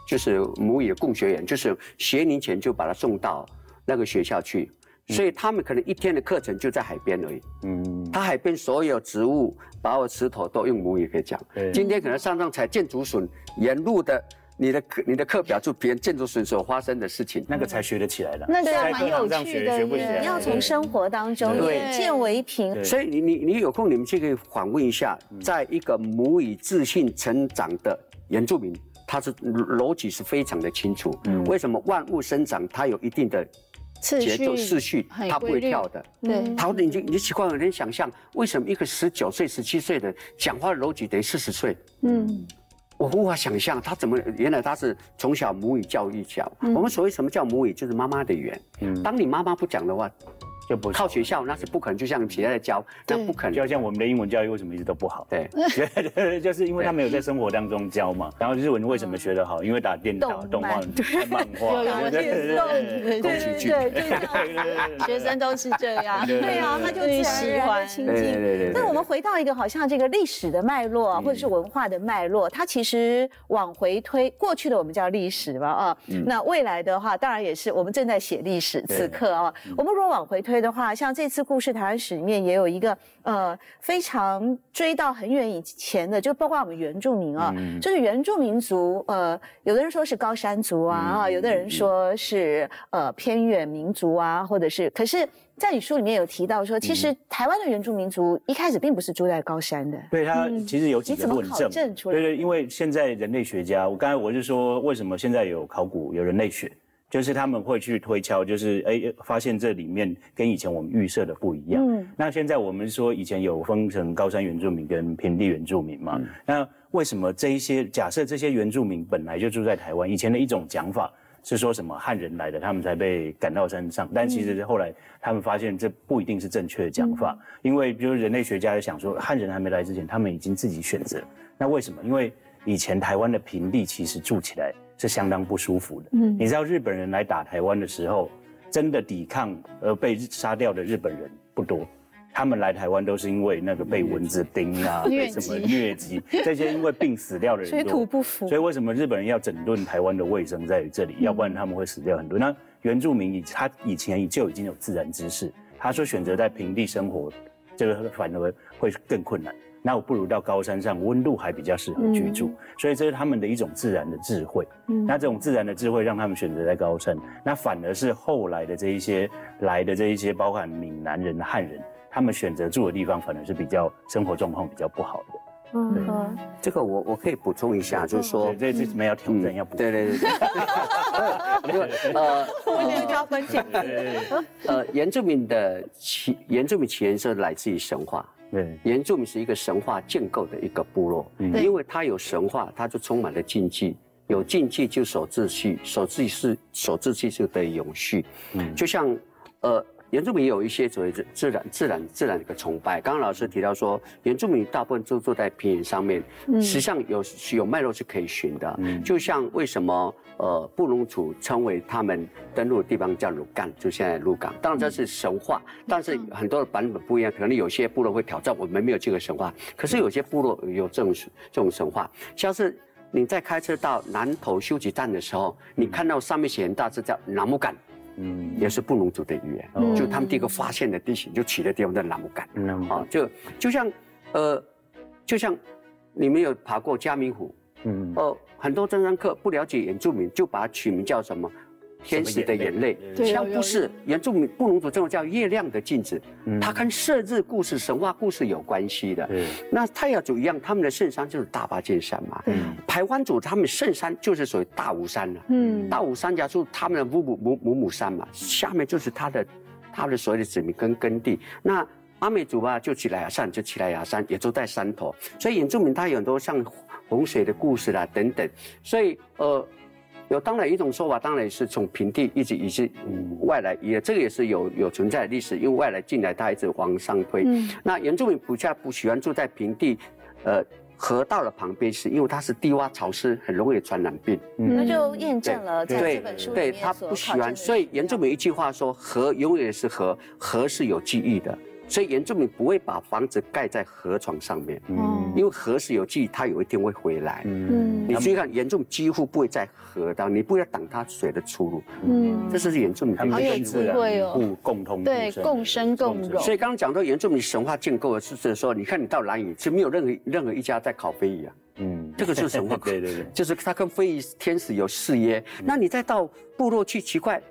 S6: 就是母语的共学员，就是学龄前就把他送到那个学校去。所以他们可能一天的课程就在海边而已。嗯，他海边所有植物、把我石头都用母语可以讲。今天可能上上采建竹笋，沿路的你的课、你的课表就别人建筑笋所发生的事情，
S4: 那个才学得起来的。
S3: 那个蛮有趣的，你要从生活当中眼见为凭。
S6: 所以你你你有空你们去可以访问一下，在一个母语自信成长的原住民，他是逻辑是非常的清楚。嗯，为什么万物生长它有一定的？节奏次序，他不会跳的。
S2: 对，
S6: 他你就你奇怪，有点想象为什么一个十九岁、十七岁的讲话的逻辑等于四十岁？嗯，我无法想象他怎么原来他是从小母语教育教。我们所谓什么叫母语，就是妈妈的语言。嗯，当你妈妈不讲的话。就不靠学校，那是不可能。就像其他的教，那不可能。
S4: 就像我们的英文教育为什么一直都不好？
S6: 对，
S4: 就是因为他没有在生活当中教嘛。然后日文为什么学得好？因为打电脑、动画、看漫画，
S5: 对对对对 对，学生都是这样。
S3: 对啊，他就喜欢亲近。对对对。那我们回到一个好像这个历史的脉络，或者是文化的脉络，它其实往回推过去的我们叫历史嘛啊。那未来的话，当然也是我们正在写历史，此刻啊，我们如果往回推。的话，像这次故事台湾史里面也有一个呃非常追到很远以前的，就包括我们原住民啊，就是原住民族，呃，有的人说是高山族啊，啊，有的人说是呃偏远民族啊，或者是，可是，在你书里面有提到说，其实台湾的原住民族一开始并不是住在高山的。
S4: 对他其实有几个论证出来，对对，因为现在人类学家，我刚才我是说，为什么现在有考古有人类学？就是他们会去推敲，就是哎，发现这里面跟以前我们预设的不一样。嗯，那现在我们说以前有分成高山原住民跟平地原住民嘛？那为什么这一些假设这些原住民本来就住在台湾？以前的一种讲法是说什么汉人来的，他们才被赶到山上。但其实后来他们发现这不一定是正确的讲法，因为比如人类学家也想说，汉人还没来之前，他们已经自己选择。那为什么？因为以前台湾的平地其实住起来。是相当不舒服的。嗯，你知道日本人来打台湾的时候，真的抵抗而被杀掉的日本人不多，他们来台湾都是因为那个被蚊子叮啊，被什么疟疾，这些因为病死掉的人
S3: 水土不服。
S4: 所以为什么日本人要整顿台湾的卫生在这里？要不然他们会死掉很多。那原住民以他以前就已经有自然知识，他说选择在平地生活，这个反而会更困难。那我不如到高山上，温度还比较适合居住，所以这是他们的一种自然的智慧。那这种自然的智慧让他们选择在高山，那反而是后来的这一些来的这一些，包含闽南人、汉人，他们选择住的地方反而是比较生活状况比较不好的。
S6: 嗯，这个我我可以补充一下，就是说
S4: 这这没有挑战要补。
S6: 对对对 对。
S3: 呃，我有加分享。
S6: 呃，原住民的起原住民起源是来自于神话。对，原住民是一个神话建构的一个部落，因为它有神话，它就充满了禁忌，有禁忌就守秩序，守秩序守秩序就得以永续。嗯，就像呃，原住民有一些所谓自然自然自然的一个崇拜。刚刚老师提到说，原住民大部分都坐在平原上面，实际上有有脉络是可以寻的。嗯，就像为什么？呃，布隆族称为他们登陆的地方叫鲁干，就现在鹿港。当然这是神话，但是很多的版本不一样，可能有些部落会挑战我们没有这个神话，可是有些部落有这种这种神话。像是你在开车到南头休息站的时候，你看到上面写很大字叫南木干，嗯，也是布隆族的语言，就他们第一个发现的地形就起的地方叫南木干，啊，就就像呃，就像你们有爬过嘉明湖。嗯。哦，很多登山客不了解原住民，就把它取名叫什么“天使的眼泪”。实际上不是，原住民布隆族这种叫“月亮的镜子”，它跟射日故事、神话故事有关系的。那泰雅族一样，他们的圣山就是大巴尖山嘛。台湾族他们圣山就是属于大武山了。嗯，大武山家住他们的母母母母母山嘛，下面就是他的他的所有的子民跟耕地。那阿美族吧，就起来雅山，就起来雅山，也都在山头。所以原住民他有很多像。洪水的故事啦，等等，所以呃，有当然一种说法，当然是从平地一直一直外来，也这个也是有有存在的历史，因为外来进来，它一直往上推。嗯那原住民不下不喜欢住在平地，呃，河道的旁边，是因为它是低洼潮湿，很容易传染病。
S3: 那就验证了在这本书里面
S6: 他不喜欢，所以原住民一句话说：河永远是河，河是有记忆的。所以原住民不会把房子盖在河床上面，嗯，因为河是有记忆，它有一天会回来，嗯，你注意看，原住民几乎不会在河当，你不要挡它水的出路，嗯，这是原住民
S5: 他们有智慧哦，
S4: 共共同
S5: 对共生共荣。
S6: 所以刚刚讲到原住民神话建构的是说，你看你到南屿是没有任何任何一家在烤飞鱼啊，嗯，这个是神话，
S4: 对对对，
S6: 就是他跟飞鱼天使有誓约。那你再到部落去，奇怪，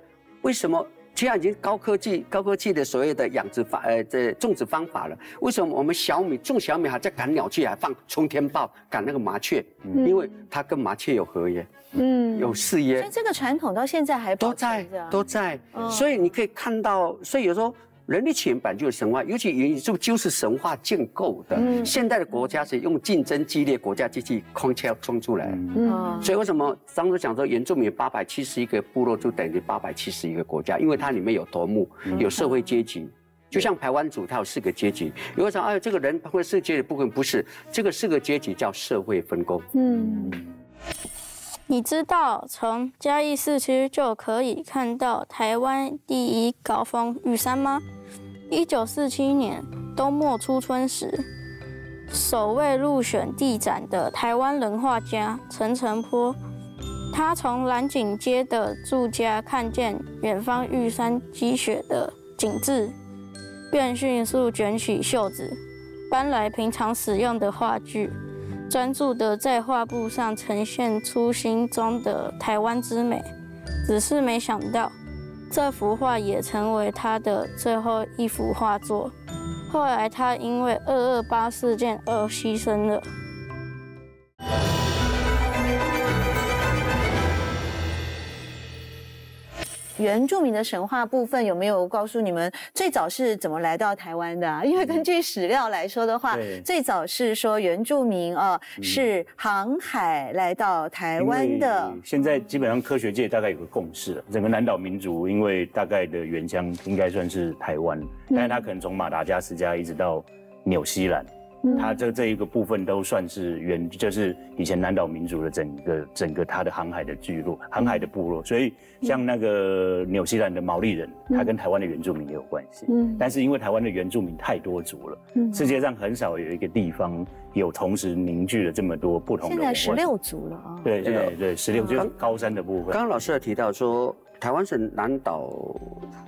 S6: 为什么？现在已经高科技、高科技的所谓的养殖法，呃，这种植方法了。为什么我们小米种小米还在赶鸟去，还放冲天炮赶那个麻雀？因为它跟麻雀有合约，嗯，有誓约。
S3: 所以这个传统到现在还
S6: 都在，都在。所以你可以看到，所以有时候。人力起源本就是神话，尤其宇宙就是神话建构的。现代的国家是用竞争激烈国家机器框架冲出来。嗯，所以为什么当初讲说原住民八百七十一个部落就等于八百七十一个国家？因为它里面有头目，有社会阶级，就像台湾组它有四个阶级。有人说，哎，这个人会四个阶级部分不是，这个四个阶级叫社会分工。嗯，
S2: 你知道从嘉义市区就可以看到台湾第一高峰玉山吗？一九四七年冬末初春时，首位入选地展的台湾人画家陈澄波，他从蓝景街的住家看见远方玉山积雪的景致，便迅速卷起袖子，搬来平常使用的画具，专注的在画布上呈现出心中的台湾之美。只是没想到。这幅画也成为他的最后一幅画作。后来，他因为二二八事件而牺牲了。
S3: 原住民的神话部分有没有告诉你们最早是怎么来到台湾的？因为根据史料来说的话，最早是说原住民啊是航海来到台湾的。
S4: 现在基本上科学界大概有个共识了，整个南岛民族因为大概的原乡应该算是台湾，但是他可能从马达加斯加一直到纽西兰。它这这一个部分都算是原，就是以前南岛民族的整个整个它的航海的聚落、航海的部落，所以像那个纽西兰的毛利人，他跟台湾的原住民也有关系。嗯，但是因为台湾的原住民太多族了，嗯，世界上很少有一个地方有同时凝聚了这么多不同的。
S3: 现在十六族了啊。
S4: 对对对，十六就是高山的部分。
S6: 刚刚老师也提到说，台湾是南岛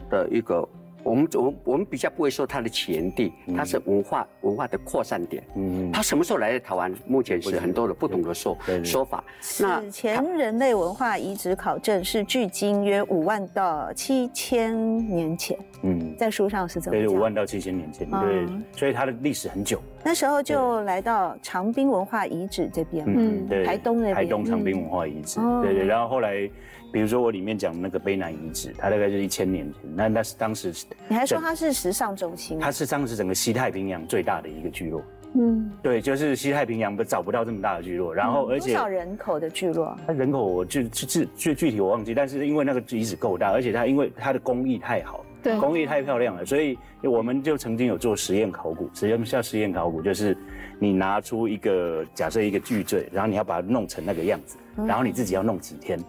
S6: 的一个。我们我我们比较不会说它的起源地，它是文化文化的扩散点。嗯，它什么时候来的台湾？目前是很多的不同的说说法。
S3: 那前人类文化遗址考证是距今约五万到七千年前。嗯，在书上是这么
S4: 对，五万到七千年前。对，所以它的历史很久。
S3: 那时候就来到长滨文化遗址这边。嗯，
S4: 对，
S3: 台东那边。
S4: 台东长滨文化遗址。对对，然后后来。比如说我里面讲那个卑南遗址，它大概就是一千年前，那那是当时。
S3: 你还说它是时尚中心？
S4: 它是当时整个西太平洋最大的一个聚落。嗯，对，就是西太平洋不找不到这么大的聚落，然后而且
S3: 多少人口的聚落？
S4: 它人口我就具具具体我忘记，但是因为那个遗址够大，而且它因为它的工艺太好，对，工艺太漂亮了，所以我们就曾经有做实验考古，实验叫实验考古，就是你拿出一个假设一个巨坠，然后你要把它弄成那个样子，然后你自己要弄几天。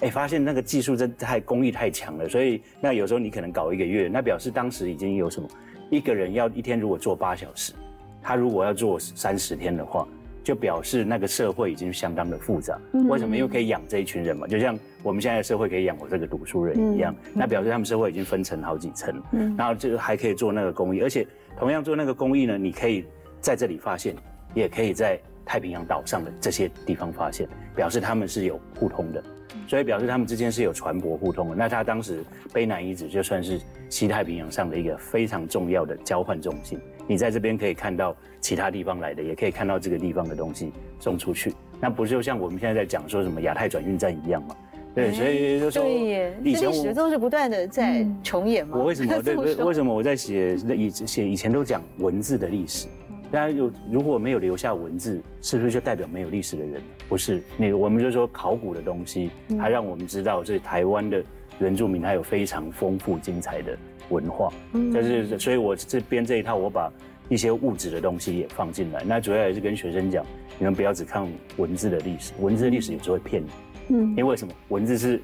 S4: 哎，发现那个技术真太工艺太强了，所以那有时候你可能搞一个月，那表示当时已经有什么，一个人要一天如果做八小时，他如果要做三十天的话，就表示那个社会已经相当的复杂。为什么？因为可以养这一群人嘛，就像我们现在的社会可以养我这个读书人一样，那表示他们社会已经分成好几层，然后就还可以做那个公益，而且同样做那个公益呢，你可以在这里发现，也可以在太平洋岛上的这些地方发现，表示他们是有互通的。所以表示他们之间是有船舶互通的。那他当时卑南遗址就算是西太平洋上的一个非常重要的交换中心。你在这边可以看到其他地方来的，也可以看到这个地方的东西送出去。那不就像我们现在在讲说什么亚太转运站一样吗？对，所以就说
S3: 以前历史都是不断的在重演嘛。
S4: 我为什么 对为什么我在写以写以前都讲文字的历史？大家有如果没有留下文字，是不是就代表没有历史的人？不是，那我们就说考古的东西，它让我们知道这台湾的原住民他有非常丰富精彩的文化。就是，所以我这边这一套，我把一些物质的东西也放进来。那主要也是跟学生讲，你们不要只看文字的历史，文字的历史有时候会骗你。嗯，因为什么？文字是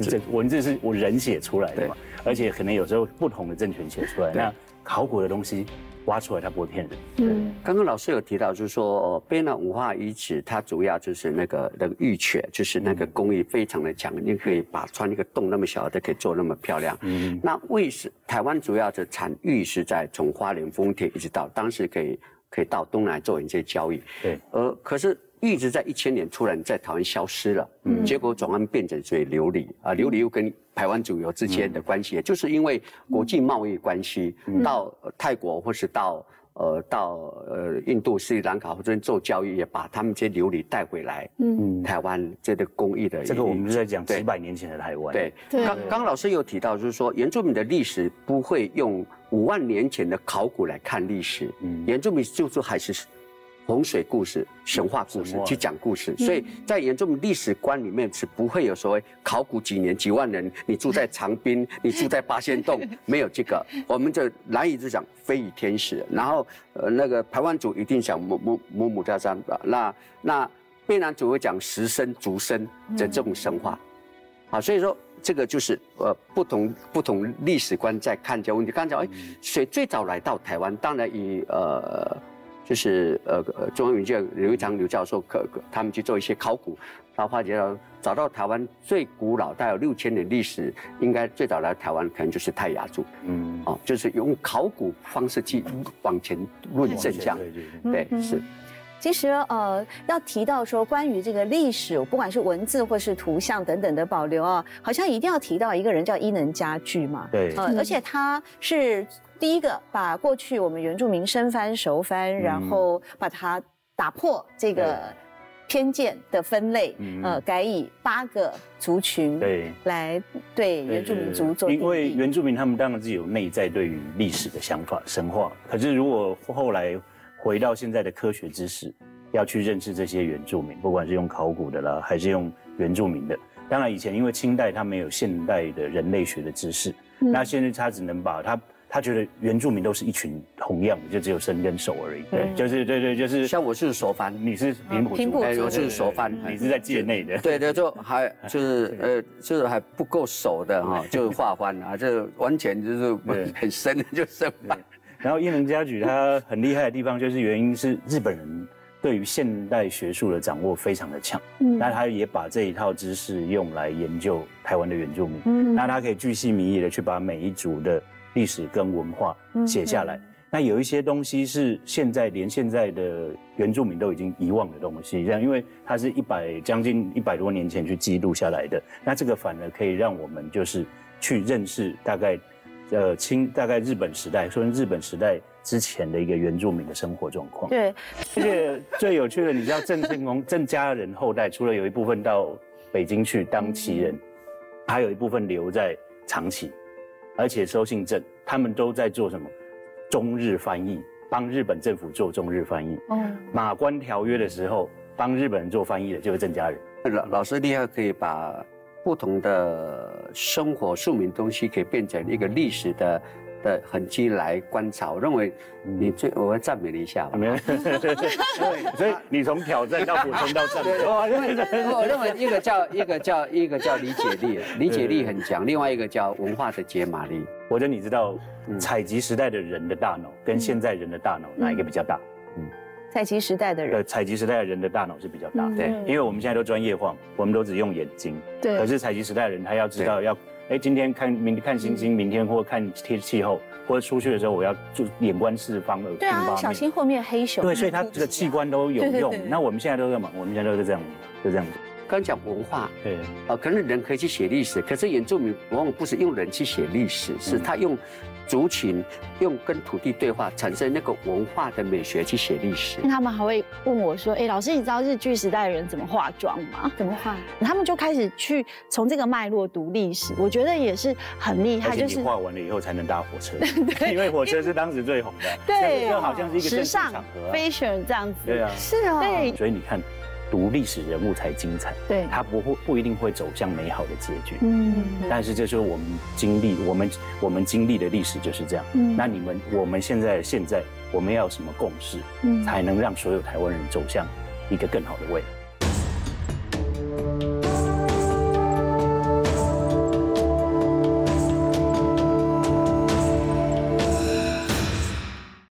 S4: 这文字是我人写出来的嘛，而且可能有时候不同的政权写出来。那考古的东西。挖出来，它不会骗人。
S6: 嗯，刚刚老师有提到，就是说，贝纳文化遗址，它主要就是那个那个玉雀，就是那个工艺非常的强，你可以把穿一个洞那么小的可以做那么漂亮。嗯，那为什台湾主要的产玉是在从花莲丰田一直到当时可以可以到东南做一些交易。
S4: 对，
S6: 呃，可是一直在一千年突然在台湾消失了，嗯，结果转而变成所以琉璃啊，琉璃又跟台湾主流之间的关系，就是因为国际贸易关系，到泰国或是到呃到呃印度、斯里兰卡或者做交易，也把他们这些琉璃带回来，嗯，台湾这个工艺的
S4: 这个我们是在讲几百年前的台湾，
S6: 对，刚刚老师有提到，就是说原住民的历史不会用五万年前的考古来看历史，嗯，原住民就是还是。洪水故事、神话故事去讲故事，所以在原住民历史观里面是不会有所谓考古几年几万人，你住在长滨，你住在八仙洞，没有这个。我们就难以就讲非语天使，然后呃那个台湾族一定讲母母母母家山的，那那卑南族会讲石生、竹生的这种神话，啊，所以说这个就是呃不同不同历史观在看这个问题。刚才哎，谁最早来到台湾？当然以呃。就是呃中央研究刘一章刘教授可他们去做一些考古，然后发觉到找到台湾最古老带有六千年历史，应该最早来台湾可能就是泰雅族，嗯，哦，就是用考古方式去往前论证这样，对对是。
S3: 其实呃要提到说关于这个历史，不管是文字或是图像等等的保留啊，好像一定要提到一个人叫伊能家具嘛，
S4: 对，呃
S3: 而且他是。第一个把过去我们原住民生翻熟翻，然后把它打破这个偏见的分类，呃，改以八个族群对。来对原住民族做。
S4: 因为原住民他们当然自己有内在对于历史的想法神话，可是如果后来回到现在的科学知识，要去认识这些原住民，不管是用考古的啦，还是用原住民的，当然以前因为清代他没有现代的人类学的知识，那现在他只能把他。他觉得原住民都是一群同样的，就只有身跟手而已。对，就是对对，就是。
S6: 像我是手翻，
S4: 你是平埔族，
S6: 我是手翻，
S4: 你是在界内的。
S6: 对对，就还就是 呃，就是还不够熟的哈，就画翻啊，这完全就是很深的就深翻。
S4: 然后英能家具它很厉害的地方，就是原因是日本人对于现代学术的掌握非常的强，嗯，那他也把这一套知识用来研究台湾的原住民，嗯，那他可以巨细靡遗的去把每一族的。历史跟文化写下来，那有一些东西是现在连现在的原住民都已经遗忘的东西，这样，因为它是一百将近一百多年前去记录下来的，那这个反而可以让我们就是去认识大概，呃，清大概日本时代，说日本时代之前的一个原住民的生活状况。
S3: 对，
S4: 而且最有趣的，你知道郑成功 郑家人后代，除了有一部分到北京去当旗人，还有一部分留在长崎。而且收信证，他们都在做什么？中日翻译，帮日本政府做中日翻译。哦，马关条约的时候，帮日本人做翻译的就是郑家人。
S6: 老老师厉害，可以把不同的生活庶民东西，可以变成一个历史的。的痕迹来观察，我认为你最，我要赞美你一下。没有，
S4: 所以你从挑战到补充到赞美。
S6: 我认为，我认为一个叫一个叫一个叫理解力，理解力很强；另外一个叫文化的解码力。
S4: 我觉得你知道，采集时代的人的大脑跟现在人的大脑哪一个比较大？
S3: 嗯，采集时代的人。
S4: 呃，采集时代的人的大脑是比较大。对，因为我们现在都专业化，我们都只用眼睛。
S3: 对。
S4: 可是采集时代的人，他要知道要。哎，今天看明看星星，明天或看天气候，或者出去的时候，我要就眼观四方，耳
S3: 听八面，小心后面黑熊。
S4: 对，所以他这个器官都有用。那我们现在都在忙，我们现在都是这样，就这样子。
S6: 刚讲文化，
S4: 对，
S6: 啊，可能人可以去写历史，可是原住民往往不是用人去写历史，是他用族群、用跟土地对话，产生那个文化的美学去写历史。
S5: 他们还会问我说：“哎，老师，你知道日剧时代的人怎么化妆吗？
S3: 怎么化？”
S5: 他们就开始去从这个脉络读历史，我觉得也是很厉害。
S4: 就是画完了以后才能搭火车，因为火车是当时最红的，
S5: 对，
S4: 就好像是一个
S5: 时尚场合，fashion 这样子。
S4: 对啊，
S3: 是啊，
S5: 对，
S4: 所以你看。读历史人物才精彩。
S5: 对。
S4: 他不会不一定会走向美好的结局。嗯。但是这就是我们经历我们我们经历的历史就是这样。嗯。那你们我们现在现在我们要有什么共识嗯。才能让所有台湾人走向一个更好的未来？